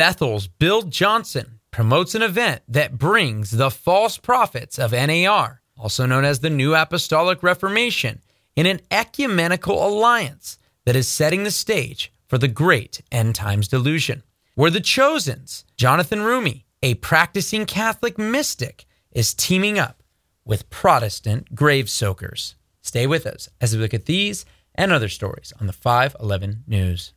Bethel's Bill Johnson promotes an event that brings the false prophets of NAR, also known as the New Apostolic Reformation, in an ecumenical alliance that is setting the stage for the great end times delusion. Where the Chosens, Jonathan Roumie, a practicing Catholic mystic, is teaming up with Protestant grave soakers. Stay with us as we look at these and other stories on the 511 News.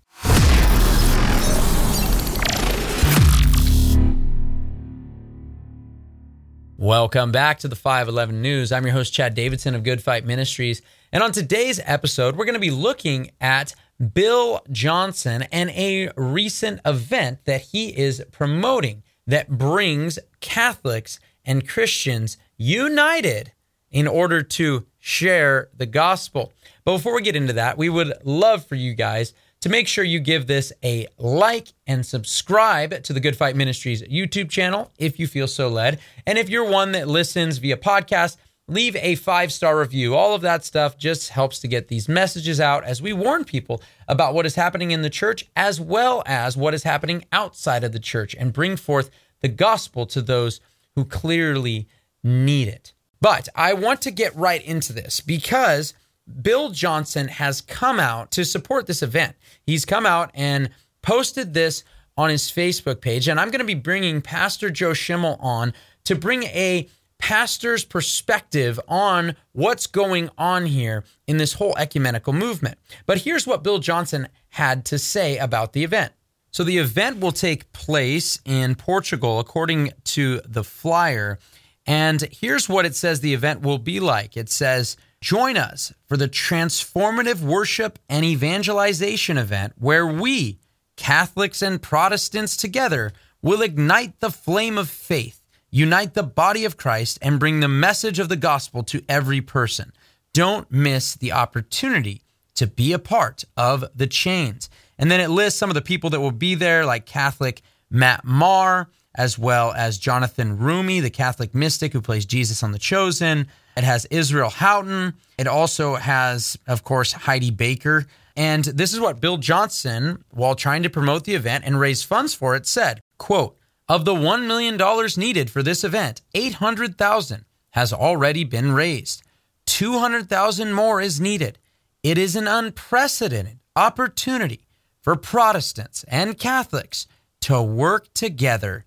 Welcome back to the 511 News. I'm your host, Chad Davidson of Good Fight Ministries. And on today's episode, we're going to be looking at Bill Johnson and a recent event that he is promoting that brings Catholics and Christians united in order to share the gospel. But before we get into that, we would love for you guys to make sure you give this a like and subscribe to the Good Fight Ministries YouTube channel if you feel so led. And if you're one that listens via podcast, leave a five star review. All of that stuff just helps to get these messages out as we warn people about what is happening in the church as well as what is happening outside of the church and bring forth the gospel to those who clearly need it. But I want to get right into this because Bill Johnson has come out to support this event. He's come out and posted this on his Facebook page. And I'm going to be bringing Pastor Joe Schimmel on to bring a pastor's perspective on what's going on here in this whole ecumenical movement. But here's what Bill Johnson had to say about the event. So, the event will take place in Portugal, according to the flyer. And here's what it says the event will be like it says, Join us for the transformative worship and evangelization event where we, Catholics and Protestants together, will ignite the flame of faith, unite the body of Christ, and bring the message of the gospel to every person. Don't miss the opportunity to be a part of the chains. And then it lists some of the people that will be there, like Catholic Matt Maher, as well as Jonathan Roumie, the Catholic mystic who plays Jesus on The Chosen. It has Israel Houghton. It also has, of course, Heidi Baker. And this is what Bill Johnson, while trying to promote the event and raise funds for it, said, quote, of the $1 million needed for this event, 800,000 has already been raised. 200,000 more is needed. It is an unprecedented opportunity for Protestants and Catholics to work together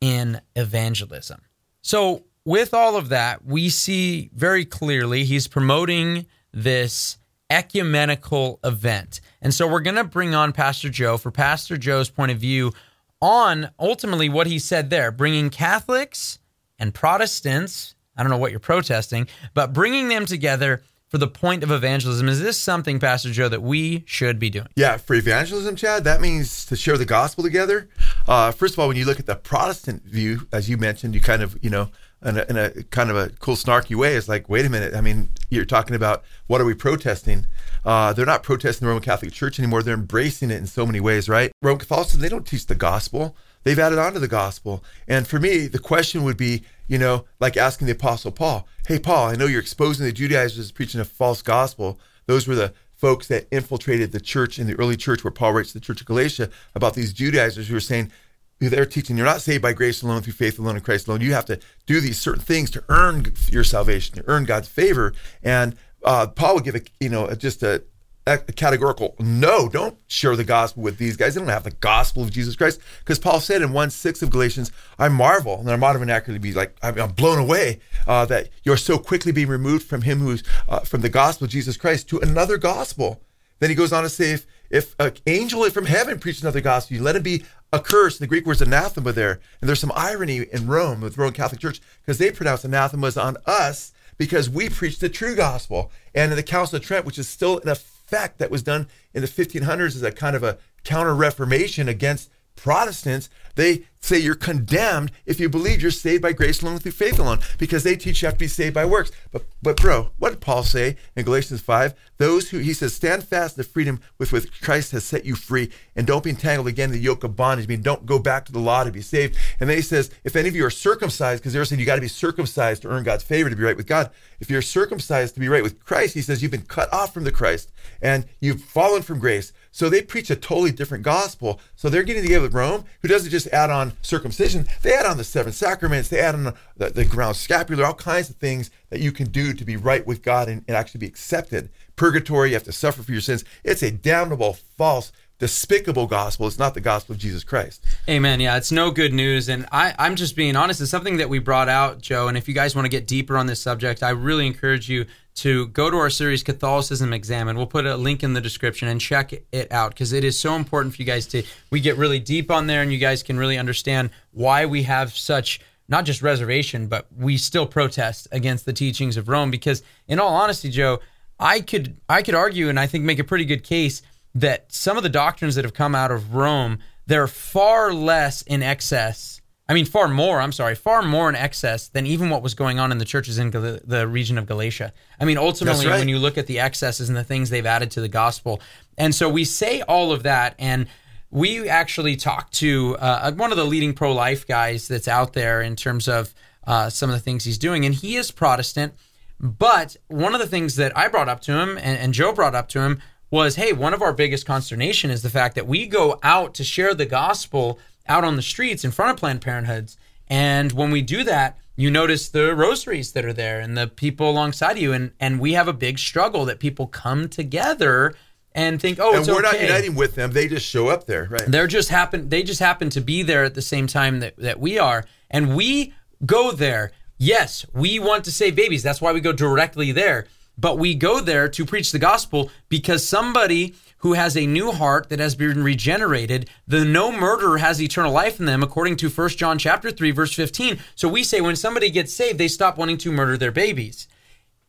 in evangelism. So, with all of that, we see very clearly he's promoting this ecumenical event. And so we're going to bring on Pastor Joe for Pastor Joe's point of view on ultimately what he said there, bringing Catholics and Protestants, I don't know what you're protesting, but bringing them together for the point of evangelism. Is this something, Pastor Joe, that we should be doing? Yeah, for evangelism, Chad, that means to share the gospel together. Uh, first of all, when you look at the Protestant view, as you mentioned, you kind of, you know, in a, in a, kind of a cool snarky way it's like wait a minute i mean you're talking about what are we protesting? Uh, they're not protesting the roman catholic church anymore they're embracing it in so many ways right? Roman catholicism they don't teach the gospel they've added on to the gospel. And for me the question would be you know like asking the apostle paul hey paul i know you're exposing the judaizers preaching a false gospel. Those were the folks that infiltrated the church in the early church where paul writes to the church of galatia about these judaizers who were saying they're teaching you're not saved by grace alone through faith alone in Christ alone. You have to do these certain things to earn your salvation, to earn God's favor. And uh, Paul would give a you know just a, a, categorical no. Don't share the gospel with these guys. They don't have the gospel of Jesus Christ because Paul said in one six of Galatians, I marvel, and I'm modern accurately be like I'm blown away uh, that you're so quickly being removed from Him who's uh, from the gospel of Jesus Christ to another gospel. Then he goes on to say, if if an angel from heaven preaches another gospel, you let him be accursed. The Greek word is anathema there. And there's some irony in Rome with the Roman Catholic Church because they pronounce anathemas on us because we preach the true gospel. And in the Council of Trent, which is still in effect that was done in the 1500s as a kind of a counter reformation against Protestants, they say you're condemned if you believe you're saved by grace alone through faith alone, because they teach you have to be saved by works. But but bro, what did Paul say in Galatians five? Those who he says stand fast in the freedom with which Christ has set you free, and don't be entangled again in the yoke of bondage. I mean, don't go back to the law to be saved. And then he says, if any of you are circumcised, because they're saying you got to be circumcised to earn God's favor to be right with God. If you're circumcised to be right with Christ, he says you've been cut off from the Christ and you've fallen from grace. So they preach a totally different gospel. So they're getting together with Rome, who doesn't just add on circumcision, they add on the seven sacraments, they add on the, the brown scapular, all kinds of things that you can do to be right with God and, and actually be accepted. Purgatory, you have to suffer for your sins. It's a damnable, false, despicable gospel. It's not the gospel of Jesus Christ. Amen. Yeah, it's no good news. And I, I'm just being honest. It's something that we brought out, Joe. And if you guys want to get deeper on this subject, I really encourage you to go to our series Catholicism Examined. We'll put a link in the description and check it out because it is so important for you guys to we get really deep on there and you guys can really understand why we have such not just reservation, but we still protest against the teachings of Rome because in all honesty, Joe, I could I could argue and I think make a pretty good case that some of the doctrines that have come out of Rome, they're far less in excess I mean, far more, I'm sorry, far more in excess than even what was going on in the churches in Gal- the region of Galatia. I mean, ultimately, right. when you look at the excesses and the things they've added to the gospel. And so we say all of that. And we actually talked to uh, one of the leading pro life guys that's out there in terms of uh, some of the things he's doing. And he is Protestant. But one of the things that I brought up to him and, and Joe brought up to him was hey, one of our biggest consternation is the fact that we go out to share the gospel out on the streets in front of Planned Parenthoods. And when we do that, you notice the rosaries that are there and the people alongside you. And, and we have a big struggle that people come together and think, oh, and we're okay. not uniting with them. They just show up there, right? They're just happen. They just happen to be there at the same time that, that we are, and we go there. Yes, we want to save babies. That's why we go directly there. But we go there to preach the gospel because somebody who has a new heart that has been regenerated, the no murderer has eternal life in them, according to 1 John chapter 3, verse 15. So we say when somebody gets saved, they stop wanting to murder their babies.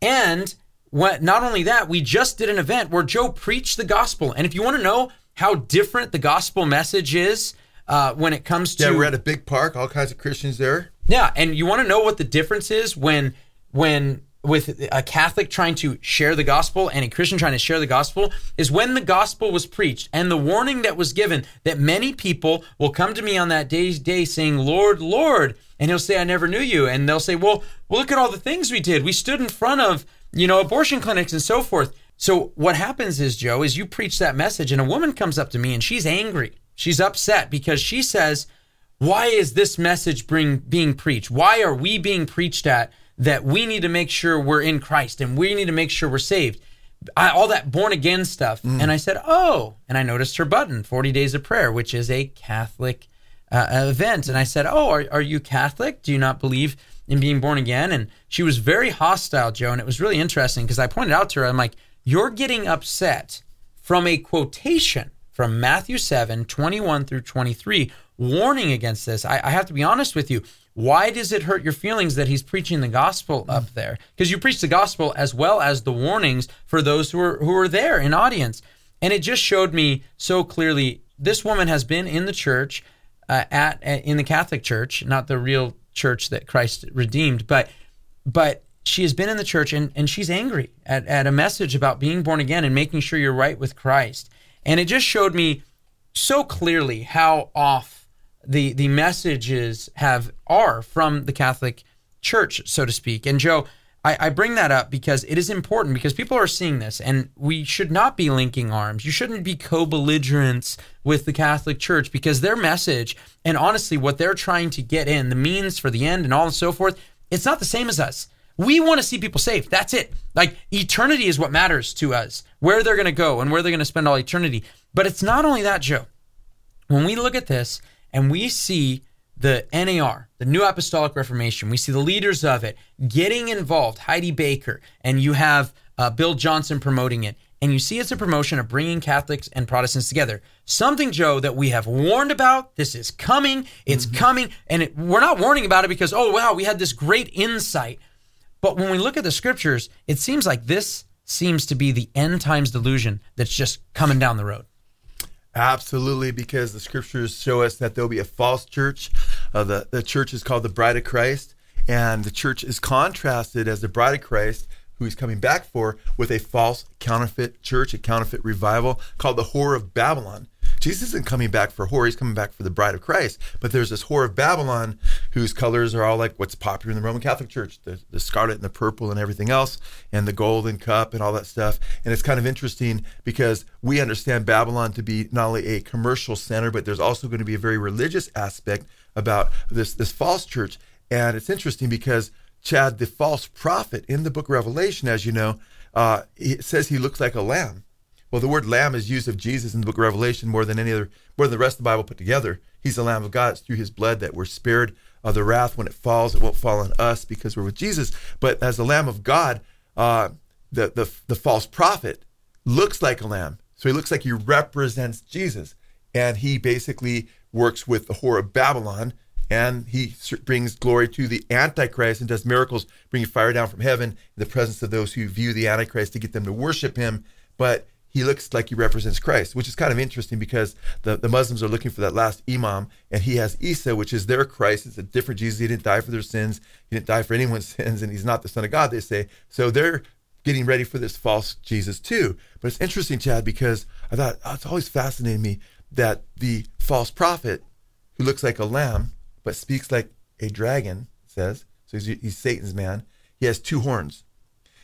And what, not only that, we just did an event where Joe preached the gospel. And if you want to know how different the gospel message is uh, when it comes to yeah, we're at a big park, all kinds of Christians there. Yeah, and you want to know what the difference is when when with a Catholic trying to share the gospel and a Christian trying to share the gospel is when the gospel was preached and the warning that was given that many people will come to me on that day's day saying, Lord, Lord, and he'll say, I never knew you. And they'll say, Well, well, look at all the things we did. We stood in front of, you know, abortion clinics and so forth. So what happens is, Joe, is you preach that message and a woman comes up to me and she's angry. She's upset because she says, Why is this message bring, being preached? Why are we being preached at? That we need to make sure we're in Christ and we need to make sure we're saved. I, all that born again stuff. Mm. And I said, oh, and I noticed her button, 40 Days of Prayer, which is a Catholic uh, event. And I said, oh, are, are you Catholic? Do you not believe in being born again? And she was very hostile, Joe. And it was really interesting because I pointed out to her, I'm like, you're getting upset from a quotation from Matthew 7, 21 through 23, warning against this. I, I have to be honest with you. Why does it hurt your feelings that he's preaching the gospel up there? Because you preach the gospel as well as the warnings for those who are who are there in audience. And it just showed me so clearly this woman has been in the church uh, at, at in the Catholic Church, not the real church that Christ redeemed, but but she has been in the church and, and she's angry at, at a message about being born again and making sure you're right with Christ. And it just showed me so clearly how off the the messages have are from the Catholic Church, so to speak. And Joe, I, I, bring that up because it is important because people are seeing this, and we should not be linking arms. You shouldn't be co-belligerents with the Catholic Church because their message and honestly what they're trying to get in, the means for the end, and all and so forth, it's not the same as us. We want to see people saved. That's it. Like eternity is what matters to us, where they're going to go and where they're going to spend all eternity. But it's not only that, Joe. When we look at this, and we see the NAR, the New Apostolic Reformation, we see the leaders of it getting involved, Heidi Baker, and you have uh, Bill Johnson promoting it. And you see it's a promotion of bringing Catholics and Protestants together. Something, Joe, that we have warned about. This is coming. It's mm-hmm. coming. And it, we're not warning about it because, oh, wow, we had this great insight. But when we look at the scriptures, it seems like this seems to be the end times delusion that's just coming down the road. Absolutely, because the scriptures show us that there'll be a false church. Uh, the, the church is called the bride of Christ, and the church is contrasted as the bride of Christ, who he's coming back for, with a false counterfeit church, a counterfeit revival called the Whore of Babylon. Jesus isn't coming back for whore, he's coming back for the bride of Christ. But there's this whore of Babylon whose colors are all like what's popular in the Roman Catholic Church the, the scarlet and the purple and everything else, and the golden cup and all that stuff. And it's kind of interesting because we understand Babylon to be not only a commercial center, but there's also going to be a very religious aspect about this, this false church. And it's interesting because Chad, the false prophet in the book of Revelation, as you know, uh, says he looks like a lamb. Well, the word lamb is used of Jesus in the book of Revelation more than any other, more than the rest of the Bible put together. He's the Lamb of God. It's through his blood that we're spared of the wrath. When it falls, it won't fall on us because we're with Jesus. But as the Lamb of God, uh, the, the, the false prophet looks like a lamb. So he looks like he represents Jesus. And he basically works with the whore of Babylon and he brings glory to the Antichrist and does miracles, bringing fire down from heaven in the presence of those who view the Antichrist to get them to worship him. But he looks like he represents Christ, which is kind of interesting because the, the Muslims are looking for that last imam, and he has Isa, which is their Christ. It's a different Jesus. He didn't die for their sins. He didn't die for anyone's sins, and he's not the Son of God, they say. So they're getting ready for this false Jesus too. But it's interesting, Chad, because I thought oh, it's always fascinated me that the false prophet who looks like a lamb but speaks like a dragon, says, so he's, he's Satan's man, he has two horns.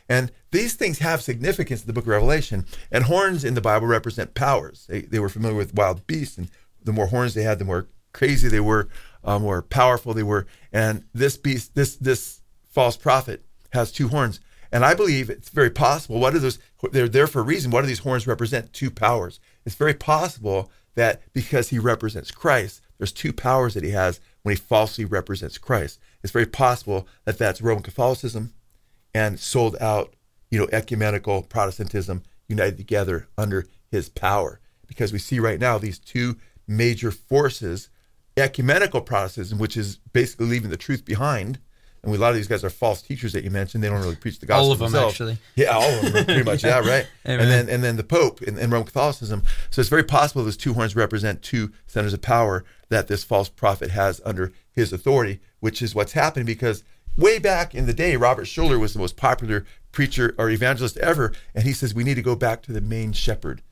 And these things have significance in the book of Revelation. And horns in the Bible represent powers. They, they were familiar with wild beasts, and the more horns they had, the more crazy they were, uh, more powerful they were. And this beast, this this false prophet, has two horns. And I believe it's very possible. What are those? They're there for a reason. What do these horns represent? Two powers. It's very possible that because he represents Christ, there's two powers that he has when he falsely represents Christ. It's very possible that that's Roman Catholicism and sold out, you know, ecumenical Protestantism united together under his power. Because we see right now these two major forces, ecumenical Protestantism, which is basically leaving the truth behind. And a lot of these guys are false teachers that you mentioned. They don't really preach the gospel. All of them, themselves. actually. Yeah, all of them, pretty much. Yeah, right. and then and then the Pope in, in Roman Catholicism. So it's very possible those two horns represent two centers of power that this false prophet has under his authority, which is what's happening because way back in the day, Robert Schuller was the most popular preacher or evangelist ever. And he says, we need to go back to the main shepherd,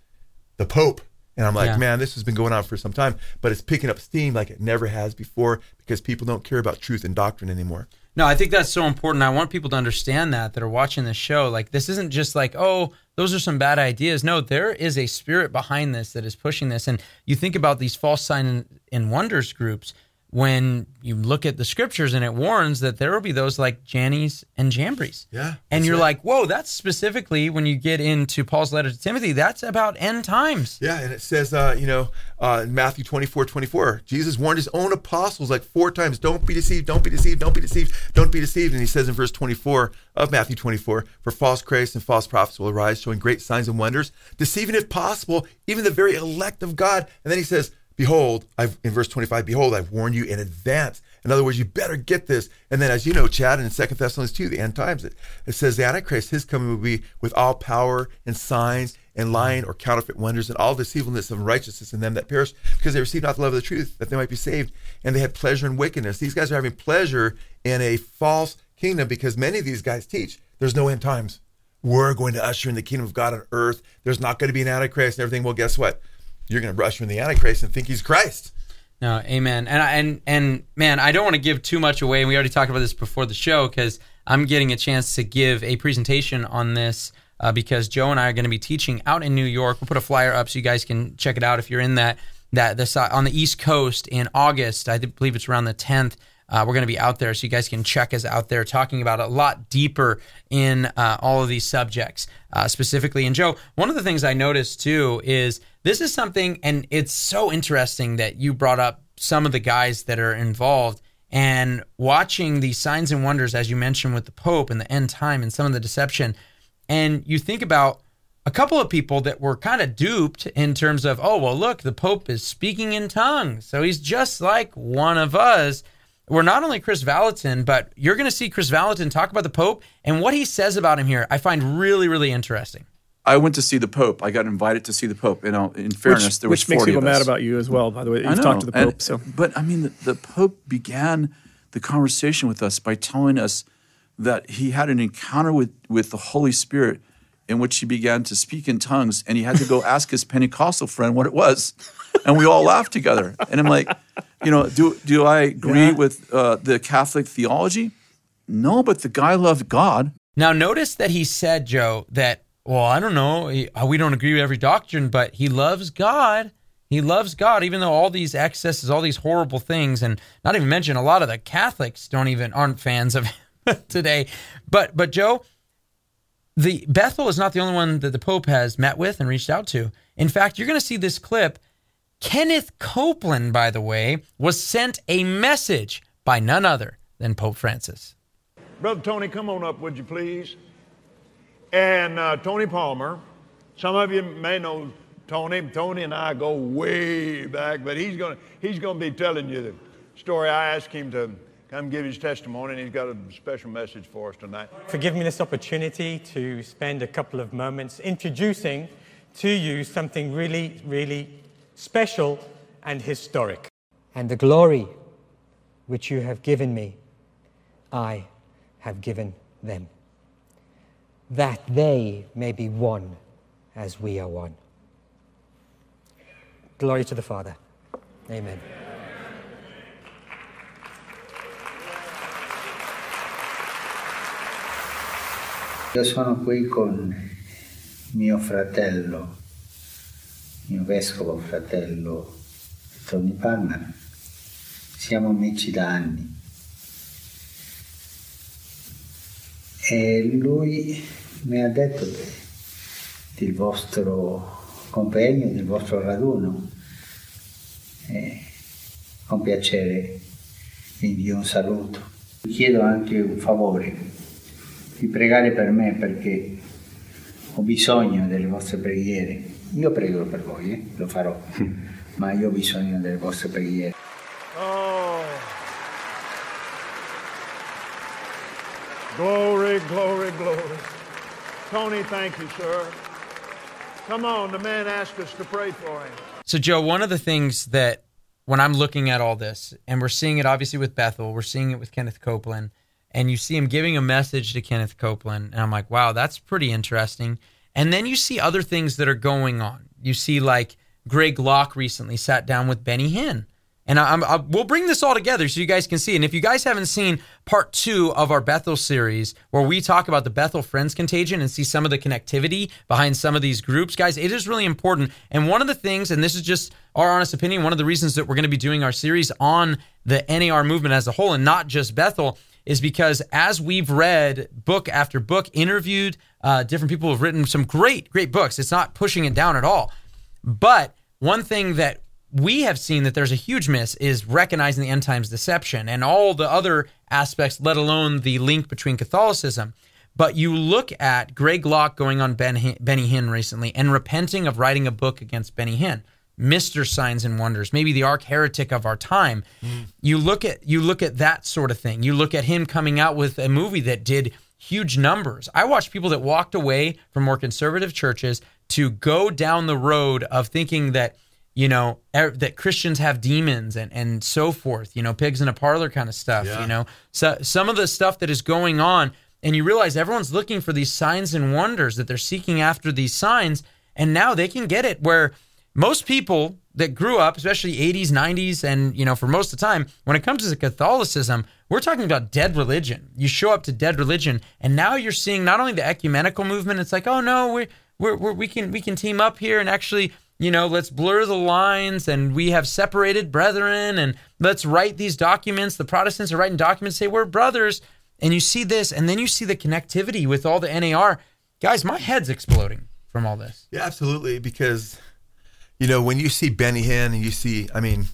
the Pope. And I'm like, yeah. man, this has been going on for some time, but it's picking up steam like it never has before because people don't care about truth and doctrine anymore. No, I think that's so important. I want people to understand that that are watching this show. Like, this isn't just like, oh, those are some bad ideas. No, there is a spirit behind this that is pushing this. And you think about these false sign and wonders groups when you look at the scriptures and it warns that there will be those like Jannes and Jambres. Yeah. And you're right. like, whoa, that's specifically when you get into Paul's letter to Timothy, that's about end times. Yeah. And it says, uh, you know, uh, in Matthew 24, 24, Jesus warned his own apostles like four times, don't be deceived, don't be deceived, don't be deceived, don't be deceived. And he says in verse 24 of Matthew 24, for false Christs and false prophets will arise, showing great signs and wonders, deceiving if possible, even the very elect of God. And then he says, Behold, I've in verse 25, behold, I've warned you in advance. In other words, you better get this. And then, as you know, Chad, in Second Thessalonians 2, the end times, it, it says the Antichrist, his coming will be with all power and signs and lying or counterfeit wonders and all deceivableness of righteousness in them that perish because they receive not the love of the truth, that they might be saved. And they had pleasure in wickedness. These guys are having pleasure in a false kingdom because many of these guys teach there's no end times. We're going to usher in the kingdom of God on earth. There's not going to be an Antichrist and everything. Well, guess what? You're going to rush him in the Antichrist and think he's Christ. No, amen. And and and man, I don't want to give too much away. And we already talked about this before the show because I'm getting a chance to give a presentation on this uh, because Joe and I are going to be teaching out in New York. We'll put a flyer up so you guys can check it out if you're in that that this on the East Coast in August. I believe it's around the 10th. Uh, we're going to be out there, so you guys can check us out there, talking about a lot deeper in uh, all of these subjects, uh, specifically. And Joe, one of the things I noticed too is this is something, and it's so interesting that you brought up some of the guys that are involved and watching these signs and wonders, as you mentioned with the Pope and the end time and some of the deception. And you think about a couple of people that were kind of duped in terms of, oh, well, look, the Pope is speaking in tongues. So he's just like one of us where not only Kris Vallotton, but you're going to see Kris Vallotton talk about the Pope and what he says about him here. I find really, really interesting. I went to see the Pope. I got invited to see the Pope. You know, in fairness, which, there was which makes people of mad about you as well. By the way, that I you've talked to the and- Pope. so but I mean, the, the Pope began the conversation with us by telling us that he had an encounter with with the Holy Spirit, in which he began to speak in tongues, and he had to go ask his Pentecostal friend what it was, and we all laughed together. And I'm like, you know, do do I agree Yeah. with uh, the Catholic theology? No, but the guy loved God. Now, notice that he said, Joe, that, well, I don't know, uh, we don't agree with every doctrine, but he loves God. He loves God, even though all these excesses, all these horrible things, and not even mention a lot of the Catholics don't even aren't fans of him today. But but Joe, the Bethel is not the only one that the Pope has met with and reached out to. In fact, you're going to see this clip. Kenneth Copeland, by the way, was sent a message by none other than Pope Francis. Brother Tony, come on up, would you please? And uh, Tony Palmer, some of you may know Tony. Tony and I go way back, but he's gonna he's gonna be telling you the story. I asked him to come give his testimony, and he's got a special message for us tonight. for giving me this opportunity to spend a couple of moments introducing to you something really, really special and historic. And the glory which you have given me, I have given them, that they may be one as we are one. Glory to the Father. Amen. Io sono qui con mio fratello, mio vescovo fratello Tony Palmer. Siamo amici da anni. E lui mi ha detto de- del vostro compegno, del vostro raduno. E con piacere vi invio un saluto. Vi chiedo anche un favore di pregare per me perché ho bisogno delle vostre preghiere. Io prego per voi, eh, lo farò, ma io ho bisogno delle vostre preghiere. Oh. Glory, glory, glory. Tony, thank you, sir. Come on, the man asked us to pray for him. So, Joe, one of the things that when I'm looking at all this, and we're seeing it obviously with Bethel, we're seeing it with Kenneth Copeland, and you see him giving a message to Kenneth Copeland, and I'm like, wow, that's pretty interesting. And then you see other things that are going on. You see, like Greg Locke recently sat down with Benny Hinn. And I, I, we'll bring this all together so you guys can see. And if you guys haven't seen part two of our Bethel series, where we talk about the Bethel Friends Contagion and see some of the connectivity behind some of these groups, guys, it is really important. And one of the things, and this is just our honest opinion, one of the reasons that we're going to be doing our series on the NAR movement as a whole and not just Bethel is because as we've read book after book, interviewed uh, different people have written some great, great books. It's not pushing it down at all. But one thing that we have seen that there's a huge miss is recognizing the end times deception and all the other aspects, let alone the link between Catholicism. But you look at Greg Locke going on ben Hin- Benny Hinn recently and repenting of writing a book against Benny Hinn, Mr. Signs and Wonders, maybe the arch heretic of our time. You look at you look at that sort of thing. You look at him coming out with a movie that did huge numbers. I watched people that walked away from more conservative churches to go down the road of thinking that you know er, that Christians have demons and and so forth. You know, pigs in a parlor kind of stuff. You know, so some of the stuff that is going on, and you realize everyone's looking for these signs and wonders that they're seeking after these signs, and now they can get it where most people that grew up, especially 80s, 90s, and you know, for most of the time, when it comes to Catholicism, we're talking about dead religion. You show up to dead religion, and now you're seeing not only the ecumenical movement. It's like, oh no, we we're, we can we can team up here and actually, you know, let's blur the lines, and we have separated brethren, and let's write these documents. The Protestants are writing documents say we're brothers, and you see this, and then you see the connectivity with all the NAR guys. My head's exploding from all this. Yeah, absolutely. Because, you know, when you see Benny Hinn and you see, I mean,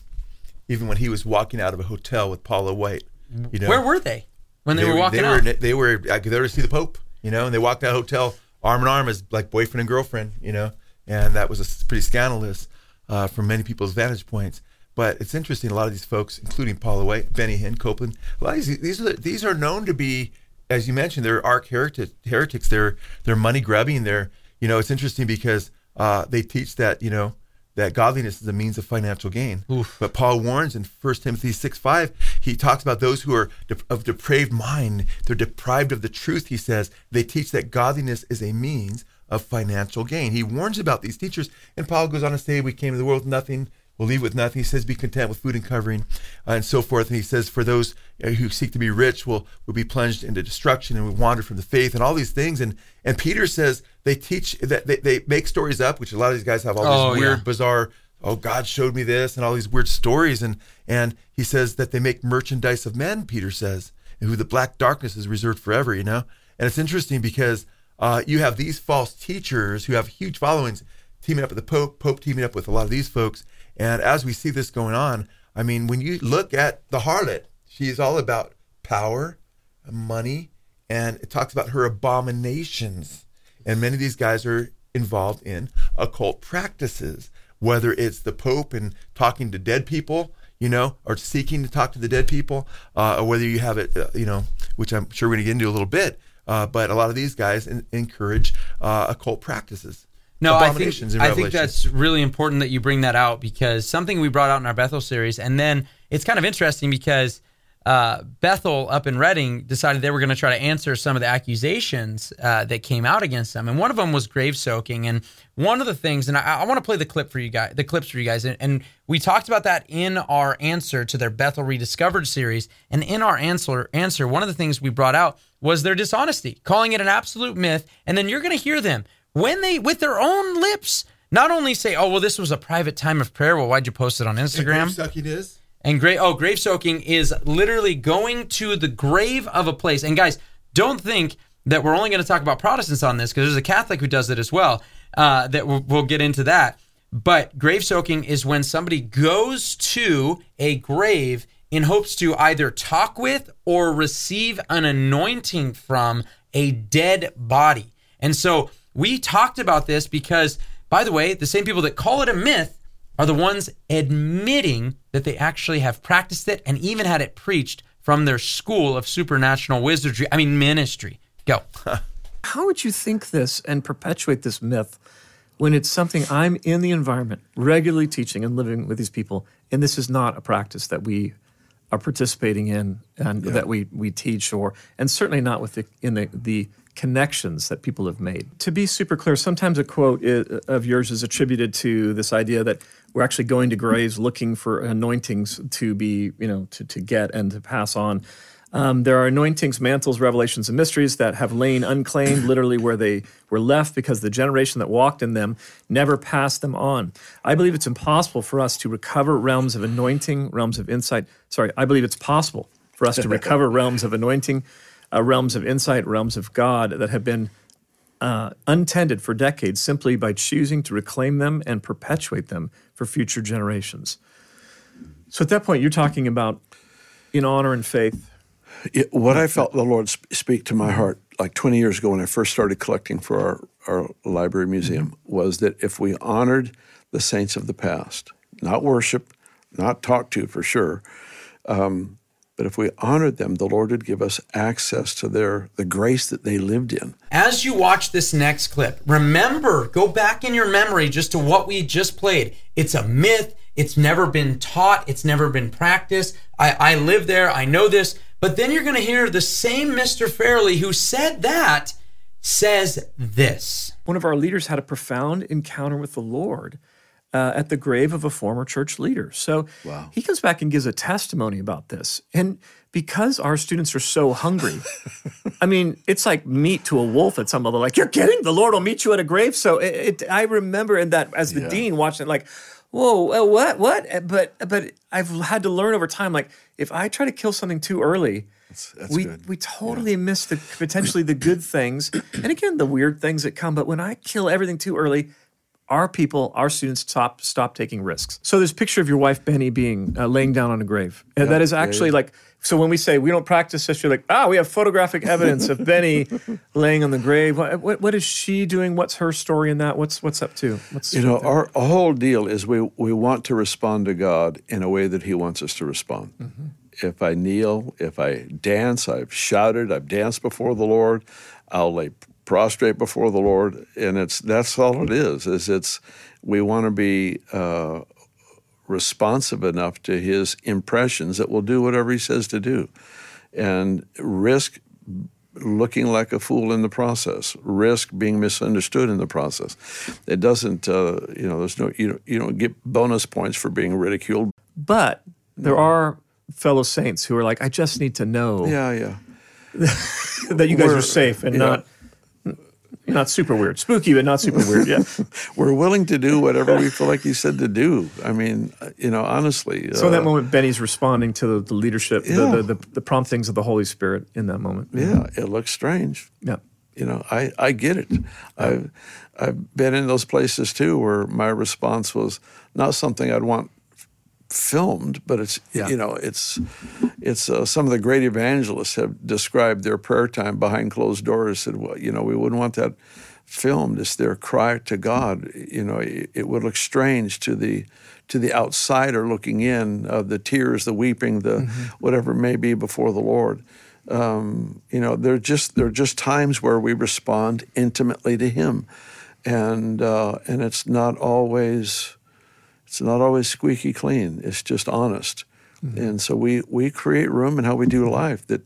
even when he was walking out of a hotel with Paula White, you know, Where were they when they, were walking they out? Were, they were I could there to see the Pope, you know, and they walked out of the hotel arm in arm as like boyfriend and girlfriend, you know, and that was a pretty scandalous uh, from many people's vantage points. But it's interesting. A lot of these folks, including Paula White, Benny Hinn, Copeland, a lot of these these are these are known to be, as you mentioned, they're arch heretics. heretics. They're they're money grubbing. They're you know, it's interesting because uh, they teach that you know that godliness is a means of financial gain. But Paul warns in 1 Timothy 6 5, he talks about those who are de- of depraved mind. They're deprived of the truth, he says. They teach that godliness is a means of financial gain. He warns about these teachers. And Paul goes on to say, We came to the world with nothing, we'll leave with nothing. He says, Be content with food and covering, uh, and so forth. And he says, For those uh, who seek to be rich will, will be plunged into destruction and will wander from the faith and all these things. And and Peter says they teach that they, they make stories up, which a lot of these guys have all Oh, these weird, yeah. bizarre, oh, God showed me this and all these weird stories. And and he says that they make merchandise of men, Peter says, who the black darkness is reserved forever, you know? And it's interesting because uh, you have these false teachers who have huge followings teaming up with the Pope, Pope teaming up with a lot of these folks. And as we see this going on, I mean, when you look at the harlot, she is all about power, money, and it talks about her abominations. And many of these guys are involved in occult practices, whether it's the Pope and talking to dead people, you know, or seeking to talk to the dead people, uh, or whether you have it, uh, you know, which I'm sure we're going to get into a little bit. Uh, but a lot of these guys en- encourage uh, occult practices. No, I think in I think that's really important that you bring that out because something we brought out in our Bethel series, and then it's kind of interesting because uh, Bethel up in Redding decided they were going to try to answer some of the accusations uh, that came out against them, and one of them was grave soaking. And one of the things, and I, I want to play the clip for you guys, the clips for you guys, and, and we talked about that in our answer to their Bethel Rediscovered series. And in our answer, answer, one of the things we brought out was their dishonesty, calling it an absolute myth. And then you're going to hear them when they, with their own lips, not only say, "Oh, well, this was a private time of prayer." Well, why'd you post it on Instagram? sucking is. And grave oh, grave soaking is literally going to the grave of a place. And guys, don't think that we're only going to talk about Protestants on this because there's a Catholic who does it as well. Uh, that we'll, we'll get into that. But grave soaking is when somebody goes to a grave in hopes to either talk with or receive an anointing from a dead body. And so we talked about this because, by the way, the same people that call it a myth are the ones admitting that they actually have practiced it and even had it preached from their school of supernatural wizardry. I mean, ministry. Go. How would you think this and perpetuate this myth when it's something I'm in the environment, regularly teaching and living with these people, and this is not a practice that we are participating in and that we, we teach or and certainly not with the in the, the connections that people have made. To be super clear, sometimes a quote of yours is attributed to this idea that we're actually going to graves looking for anointings to be, you know, to, to get and to pass on. Um, there are anointings, mantles, revelations, and mysteries that have lain unclaimed, literally where they were left because the generation that walked in them never passed them on. I believe it's impossible for us to recover realms of anointing, realms of insight. Sorry, I believe it's possible for us to recover realms of anointing, uh, realms of insight, realms of God that have been uh, untended for decades simply by choosing to reclaim them and perpetuate them for future generations. So at that point, you're talking about in honor and faith. It, what I felt the Lord speak to my heart like 20 years ago when I first started collecting for our, our library museum was that if we honored the saints of the past, not worship, not talk to for sure, um, but if we honored them, the Lord would give us access to their the grace that they lived in. As you watch this next clip, remember, go back in your memory just to what we just played. It's a myth. It's never been taught. It's never been practiced. I, I live there. I know this. But then you're going to hear the same Mr. Farrelly who said that says this. One of our leaders had a profound encounter with the Lord uh, at the grave of a former church leader. So he comes back and gives a testimony about this. And because our students are so hungry, I mean, it's like meat to a wolf at some level. Like, you're kidding? The Lord will meet you at a grave. So it, it, I remember in that as the dean watching it, like, whoa, uh, what, what? But but I've had to learn over time, like, if I try to kill something too early, that's we good. we totally miss the potentially the good things, and again the weird things that come. But when I kill everything too early, our people, our students stop stop taking risks. So there's a picture of your wife Beni being uh, laying down on a grave, and that is actually like. So when we say we don't practice this, you're like, ah, we have photographic evidence of Beni laying on the grave. What, what, what is she doing? What's her story in that? What's what's up to? What's You know, our whole deal is we, we want to respond to God in a way that He wants us to respond. If I kneel, if I dance, I've shouted, I've danced before the Lord, I'll lay prostrate before the Lord, and it's that's all it is. Is it's we want to be uh, responsive enough to His impressions that we'll do whatever He says to do, and risk looking like a fool in the process, risk being misunderstood in the process. It doesn't, uh, you know, there's no you don't, you don't get bonus points for being ridiculed. But there are fellow saints who are like, I just need to know Yeah, yeah. that you guys We're- are safe and yeah. not not super weird, spooky, but not super weird. Yeah. We're willing to do whatever we feel like He said to do. I mean, uh, you know, honestly. So in that uh, moment, Beni's responding to the, leadership, Yeah. the, the, the, the promptings of the Holy Spirit in that moment. Yeah, it looks strange. Yeah. You know, I, I get it. I've I've been in those places too where my response was not something I'd want filmed, but it's Yeah. you know it's it's uh, some of the great evangelists have described their prayer time behind closed doors. Said, well, you know, we wouldn't want that filmed. It's their cry to God. You know, it, it would look strange to the to the outsider looking in, uh, the tears, the weeping, the whatever it may be before the Lord. Um, you know, there are just there are just times where we respond intimately to Him, and uh, and it's not always it's not always squeaky clean. It's just honest, and so we we create room in how we do life. That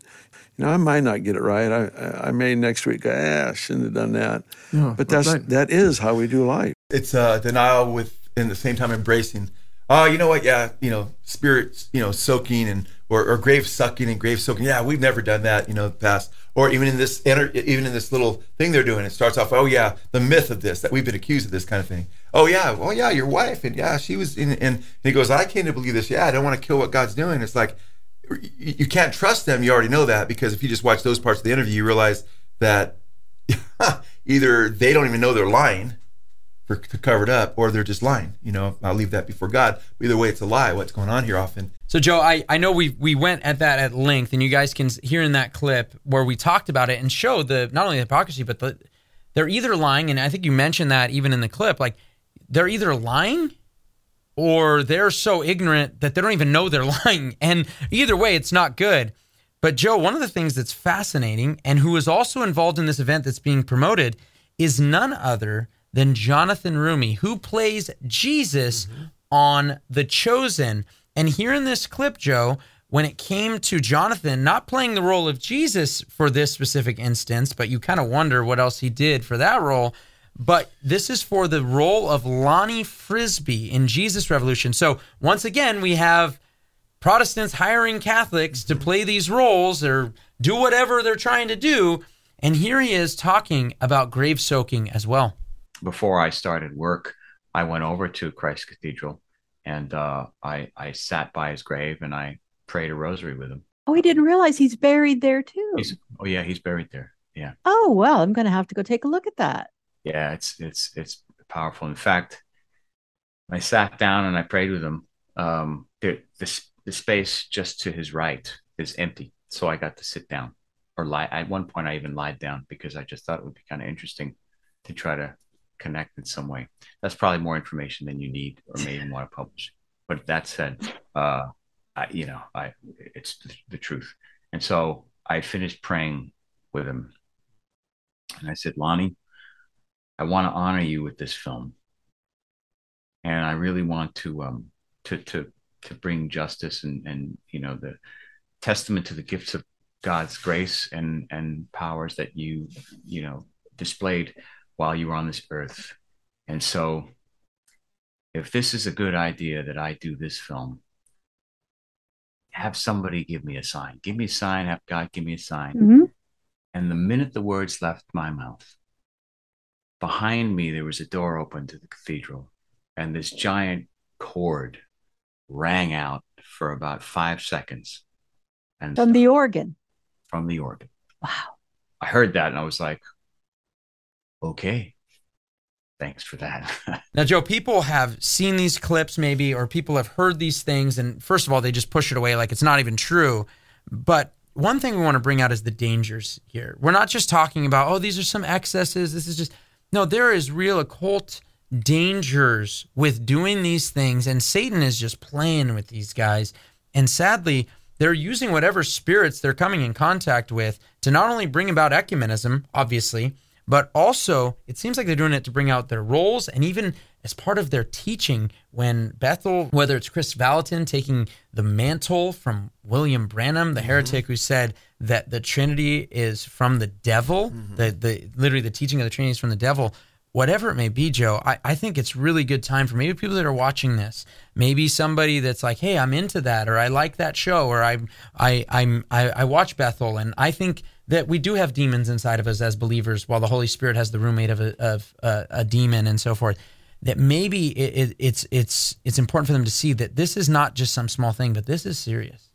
you know, I might not get it right. I I I may next week go, ah, I shouldn't have done that. Yeah, but that's right. that is how we do life. it's uh, denial with in the same time embracing. Oh, you know what? Yeah, you know, spirit, you know, soaking and or, or grave sucking and grave soaking. Yeah, we've never done that, you know, past. Or even in this, even in this little thing they're doing, it starts off. Oh yeah, the myth of this that we've been accused of this kind of thing. Oh yeah, oh yeah, your wife and yeah, she was in. And, and he goes, I can't believe this. Yeah, I don't want to kill what God's doing. It's like you can't trust them. You already know that because if you just watch those parts of the interview, you realize that either they don't even know they're lying for to cover it up, or they're just lying. You know, I'll leave that before God. But Either way, it's a lie. What's going on here often? So, Joe, I, I know we we went at that at length, and you guys can hear in that clip where we talked about it and showed the not only the hypocrisy, but the they're either lying, and I think you mentioned that even in the clip, like they're either lying or they're so ignorant that they don't even know they're lying, and either way, it's not good. But Joe, one of the things that's fascinating, and who is also involved in this event that's being promoted, is none other than Jonathan Roumie, who plays Jesus mm-hmm. on The Chosen. And here in this clip, Joe, when it came to Jonathan not playing the role of Jesus for this specific instance, but you kind of wonder what else he did for that role. But this is for the role of Lonnie Frisbee in Jesus Revolution. So once again, we have Protestants hiring Catholics to mm-hmm. play these roles or do whatever they're trying to do. And here he is talking about grave soaking as well. Before I started work, I went over to Christ Cathedral and uh, I I sat by his grave and I prayed a rosary with him. Oh, he didn't realize he's buried there too. He's oh yeah, he's buried there. Yeah, Oh, well, I'm going to have to go take a look at that. yeah, it's it's it's powerful. In fact, I sat down and I prayed with him. Um, the the the space just to his right is empty, so I got to sit down or lie. At one point, I even lied down because I just thought it would be kind of interesting to try to connect in some way. That's probably more information than you need or may even want to publish. But that said, uh, I, you know, I it's the, the truth. And so I finished praying with him, and I said, Lonnie, I want to honor you with this film, and I really want to um to to to bring justice and and you know the testament to the gifts of God's grace and and powers that you you know displayed while you were on this earth. And so if this is a good idea that I do this film, have somebody give me a sign. Give me a sign, have God give me a sign. Mhm. And the minute the words left my mouth, behind me there was a door open to the cathedral, and this giant cord rang out for about five seconds. And From the organ. from the organ. Wow. I heard that and I was like, okay, thanks for that. Now, Joe, people have seen these clips maybe, or people have heard these things, and first of all, they just push it away like it's not even true. But one thing we want to bring out is the dangers here. We're not just talking about, oh, these are some excesses. This is just, no, there is real occult dangers with doing these things, and Satan is just playing with these guys. And sadly, they're using whatever spirits they're coming in contact with to not only bring about ecumenism, obviously, but also it seems like they're doing it to bring out their roles and even as part of their teaching when Bethel, whether it's Kris Vallotton taking the mantle from William Branham, the mm-hmm. heretic who said that the Trinity is from the devil, mm-hmm. the, the literally the teaching of the Trinity is from the devil, whatever it may be, Joe, I, I think it's really good time for maybe people that are watching this, maybe somebody that's like, hey, I'm into that, or I like that show, or I I I'm I, I watch Bethel, and I think that we do have demons inside of us as believers, while the Holy Spirit has the roommate of a of a, a demon and so forth. That maybe it, it, it's it's it's important for them to see that this is not just some small thing, but this is serious.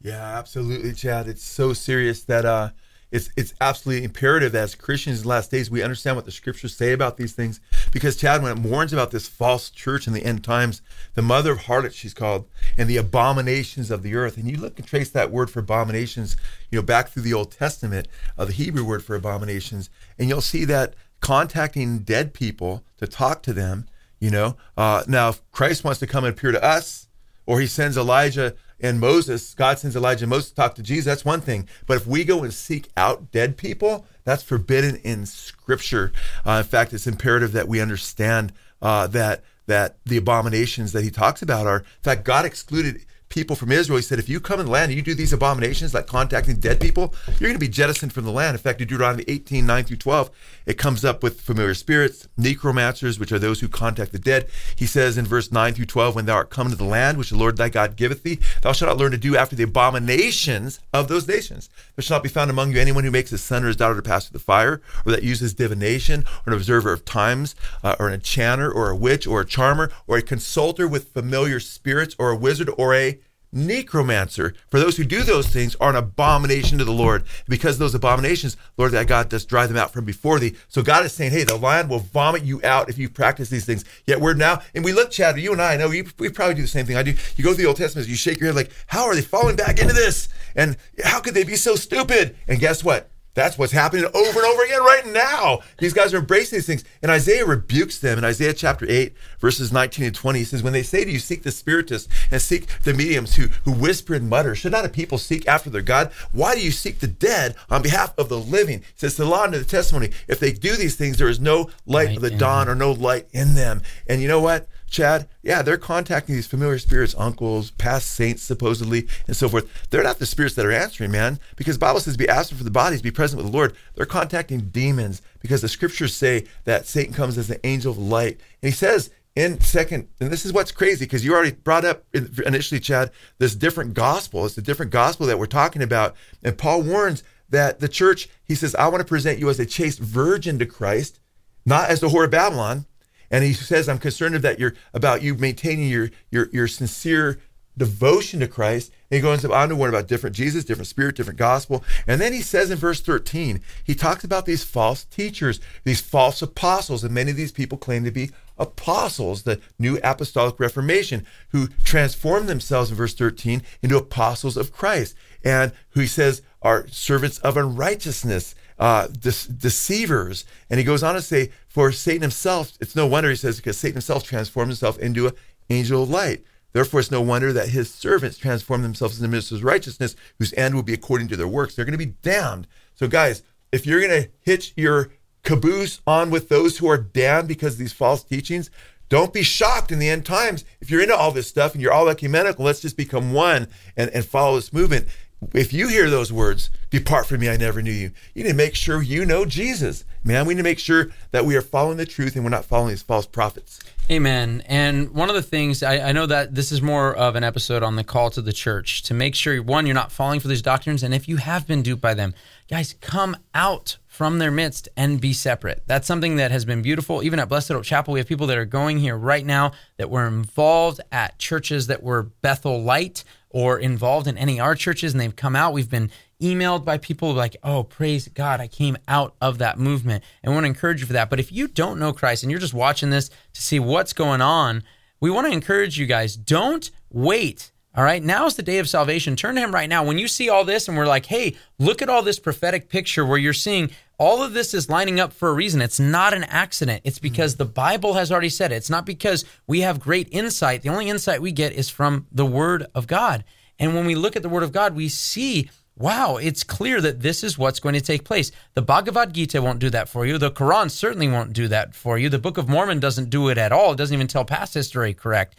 Yeah, absolutely, Chad. It's so serious that uh, it's it's absolutely imperative that as Christians in the last days we understand what the scriptures say about these things. Because Chad, when it warns about this false church in the end times, the mother of harlots she's called, and the abominations of the earth, and you look and trace that word for abominations, you know, back through the Old Testament, uh, the Hebrew word for abominations, and you'll see that contacting dead people to talk to them. You know, uh, now if Christ wants to come and appear to us, or he sends Elijah and Moses, God sends Elijah and Moses to talk to Jesus, that's one thing. But if we go and seek out dead people, that's forbidden in Scripture. Uh, in fact, it's imperative that we understand uh, that that the abominations that he talks about are, in fact, God excluded people from Israel. He said, if you come in the land and you do these abominations like contacting dead people, you're going to be jettisoned from the land. In fact, in Deuteronomy 18, 9 through 12, it comes up with familiar spirits, necromancers, which are those who contact the dead. He says in verse 9 through 12, when thou art come to the land which the Lord thy God giveth thee, thou shalt not learn to do after the abominations of those nations. There shall not be found among you anyone who makes his son or his daughter to pass through the fire, or that uses divination, or an observer of times, uh, or an enchanter, or a witch, or a charmer, or a consulter with familiar spirits, or a wizard, or a necromancer. For those who do those things are an abomination to the Lord. Because those abominations, Lord thy God does drive them out from before thee. So God is saying, hey, the lion will vomit you out if you practice these things. Yet we're now, and we look, Chad, you and I, I know we, we probably do the same thing I do. You go through the Old Testament, you shake your head like, how are they falling back into this? And how could they be so stupid? And guess what? That's what's happening over and over again right now. These guys are embracing these things. And Isaiah rebukes them in Isaiah chapter 8, verses 19 and 20. He says, When they say to you, seek the spiritists and seek the mediums who, who whisper and mutter, should not a people seek after their God? Why do you seek the dead on behalf of the living? He says, The law and the testimony, if they do these things, there is no light of the dawn or no light in them. And you know what? Chad, yeah, they're contacting these familiar spirits, uncles, past saints, supposedly, and so forth. They're not the spirits that are answering, man, because Bible says, be absent for the bodies, be present with the Lord. They're contacting demons because the scriptures say that Satan comes as the angel of light. And he says in second, and this is what's crazy because you already brought up initially, Chad, this different gospel. It's a different gospel that we're talking about. And Paul warns that the church, he says, I want to present you as a chaste virgin to Christ, not as the whore of Babylon. And he says, I'm concerned that you're about you maintaining your your your sincere devotion to Christ. And he goes on to warn about different Jesus, different spirit, different gospel. And then he says in verse 13, he talks about these false teachers, these false apostles, and many of these people claim to be apostles, the new apostolic reformation, who transform themselves in verse 13 into apostles of Christ, and who he says are servants of unrighteousness uh, de- deceivers. And he goes on to say, for Satan himself, it's no wonder, he says, because Satan himself transformed himself into an angel of light. Therefore, it's no wonder that his servants transform themselves into ministers of righteousness, whose end will be according to their works. They're going to be damned. So, guys, if you're going to hitch your caboose on with those who are damned because of these false teachings, don't be shocked in the end times. If you're into all this stuff and you're all ecumenical, let's just become one and, and follow this movement if you hear those words, depart from me, I never knew you. You need to make sure you know Jesus. Man, we need to make sure that we are following the truth and we're not following these false prophets. Amen. And one of the things I, I, know that this is more of an episode on the call to the church to make sure one, you're not falling for these doctrines, and if you have been duped by them, guys, come out from their midst and be separate. That's something that has been beautiful. Even at Blessed Hope Chapel, we have people that are going here right now that were involved at churches that were Bethel Light or involved in NAR churches and they've come out. We've been emailed by people like, oh, praise God, I came out of that movement. And we want to encourage you for that. But if you don't know Christ and you're just watching this to see what's going on, we want to encourage you guys don't wait. All right, now is the day of salvation. Turn to Him right now. When you see all this and we're like, hey, look at all this prophetic picture where you're seeing all of this is lining up for a reason. It's not an accident. It's hmm. because the Bible has already said it. It's not because we have great insight. The only insight we get is from the Word of God. And when we look at the Word of God, we see wow, it's clear that this is what's going to take place. The Bhagavad Gita won't do that for you. The Quran certainly won't do that for you. The Book of Mormon doesn't do it at all. It doesn't even tell past history correct.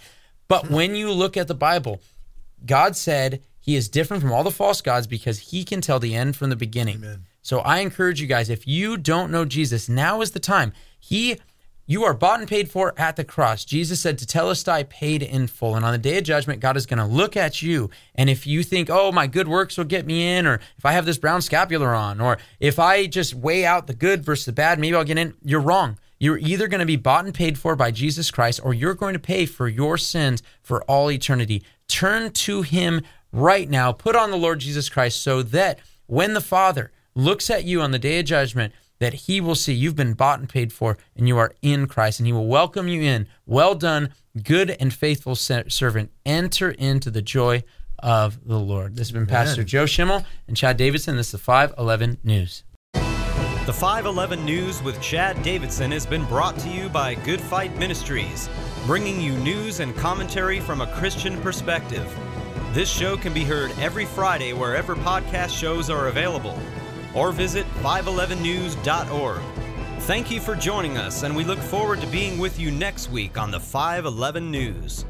But hmm. when you look at the Bible, God said he is different from all the false gods because he can tell the end from the beginning. So I encourage you guys, if you don't know Jesus, now is the time. He you are bought and paid for at the cross. Jesus said to tell us I paid in full. And on the day of judgment, God is going to look at you. And if you think, oh, my good works will get me in, or if I have this brown scapular on, or if I just weigh out the good versus the bad, maybe I'll get in, you're wrong. You're either going to be bought and paid for by Jesus Christ, or you're going to pay for your sins for all eternity. Turn to Him right now. Put on the Lord Jesus Christ so that when the Father looks at you on the day of judgment, that he will see you've been bought and paid for and you are in Christ and he will welcome you in. Well done, good and faithful servant. Enter into the joy of the Lord. This has been Pastor Joe Schimmel and Chad Davidson. This is the 511 News. The 511 News with Chad Davidson has been brought to you by Good Fight Ministries, bringing you news and commentary from a Christian perspective. This show can be heard every Friday wherever podcast shows are available or visit 511news.org. Thank you for joining us, and we look forward to being with you next week on the 511 News.